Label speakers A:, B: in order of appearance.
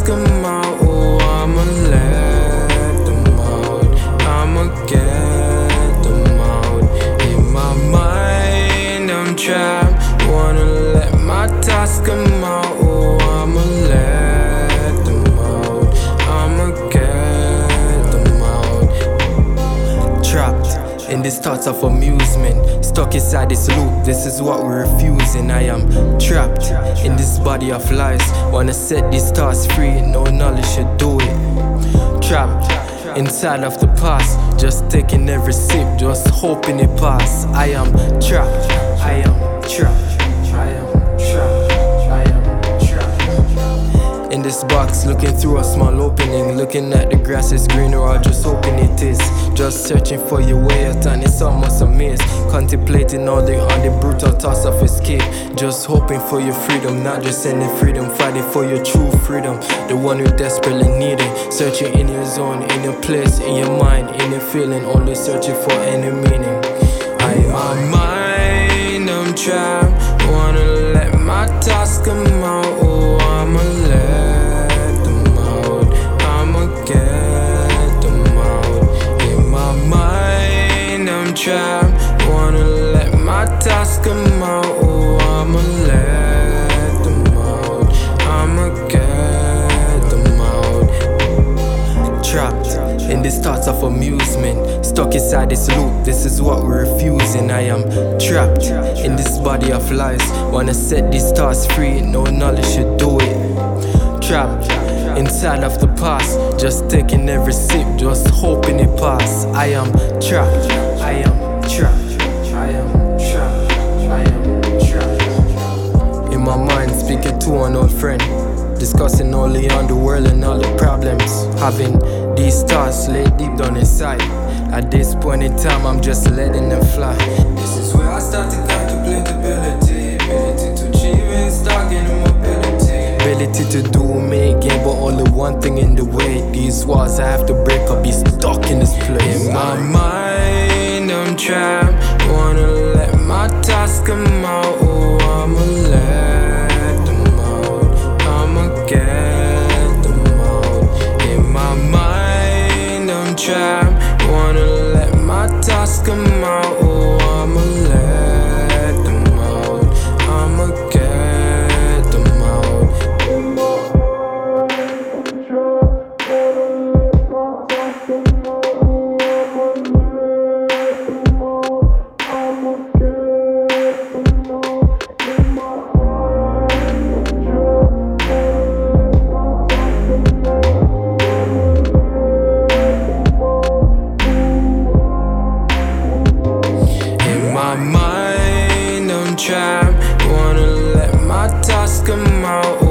A: ask them out, oh, I'ma let them out. I'ma get them out. In my mind, I'm trapped. Wanna let my thoughts come out, oh, I'ma let them out. I'ma get them out. Trapped in these thoughts of amusement. Stuck inside this loop, this is what we're refusing. I am trapped in this body of lies. Wanna set these thoughts free, no knowledge should do it. Trapped inside of the past, just taking every sip, just hoping it pass. I am trapped, I am trapped. In this box, looking through a small opening, looking at the grass is greener, or just hoping it is. Just searching for your way out, and it's almost a maze. Contemplating all the on the brutal thoughts of escape. Just hoping for your freedom, not just any freedom, fighting for your true freedom. The one you desperately need it. Searching in your zone, in your place, in your mind, in your feeling, only searching for any meaning. I am my mind, I'm trapped. Wanna let my thoughts come out. Trapped. Wanna let my thoughts come out. Oh, I'ma let them out. I'ma get them out. Trapped in these thoughts of amusement. Stuck inside this loop, this is what we're refusing. I am trapped in this body of lies. Wanna set these thoughts free, no knowledge should do it. Trapped inside of the past, just taking every sip, just hoping it pass. I am trapped, I am trapped, I am trapped, I am trapped. In my mind, speaking to an old friend. Discussing only on the world and all the problems. Having these thoughts laid deep down inside. At this point in time, I'm just letting them fly. This is where I start to contemplate ability. Ability to achieve and start gaining mobility. Ability to do, me gain, but only one thing in the way. These walls I have to break up, be stuck in this place. In my mind, I'm trapped. Wanna let my thoughts come out. Oh, I'ma let them out. I'ma get them out. In my mind, I'm trapped. Wanna let my thoughts come out. my task, I'm out.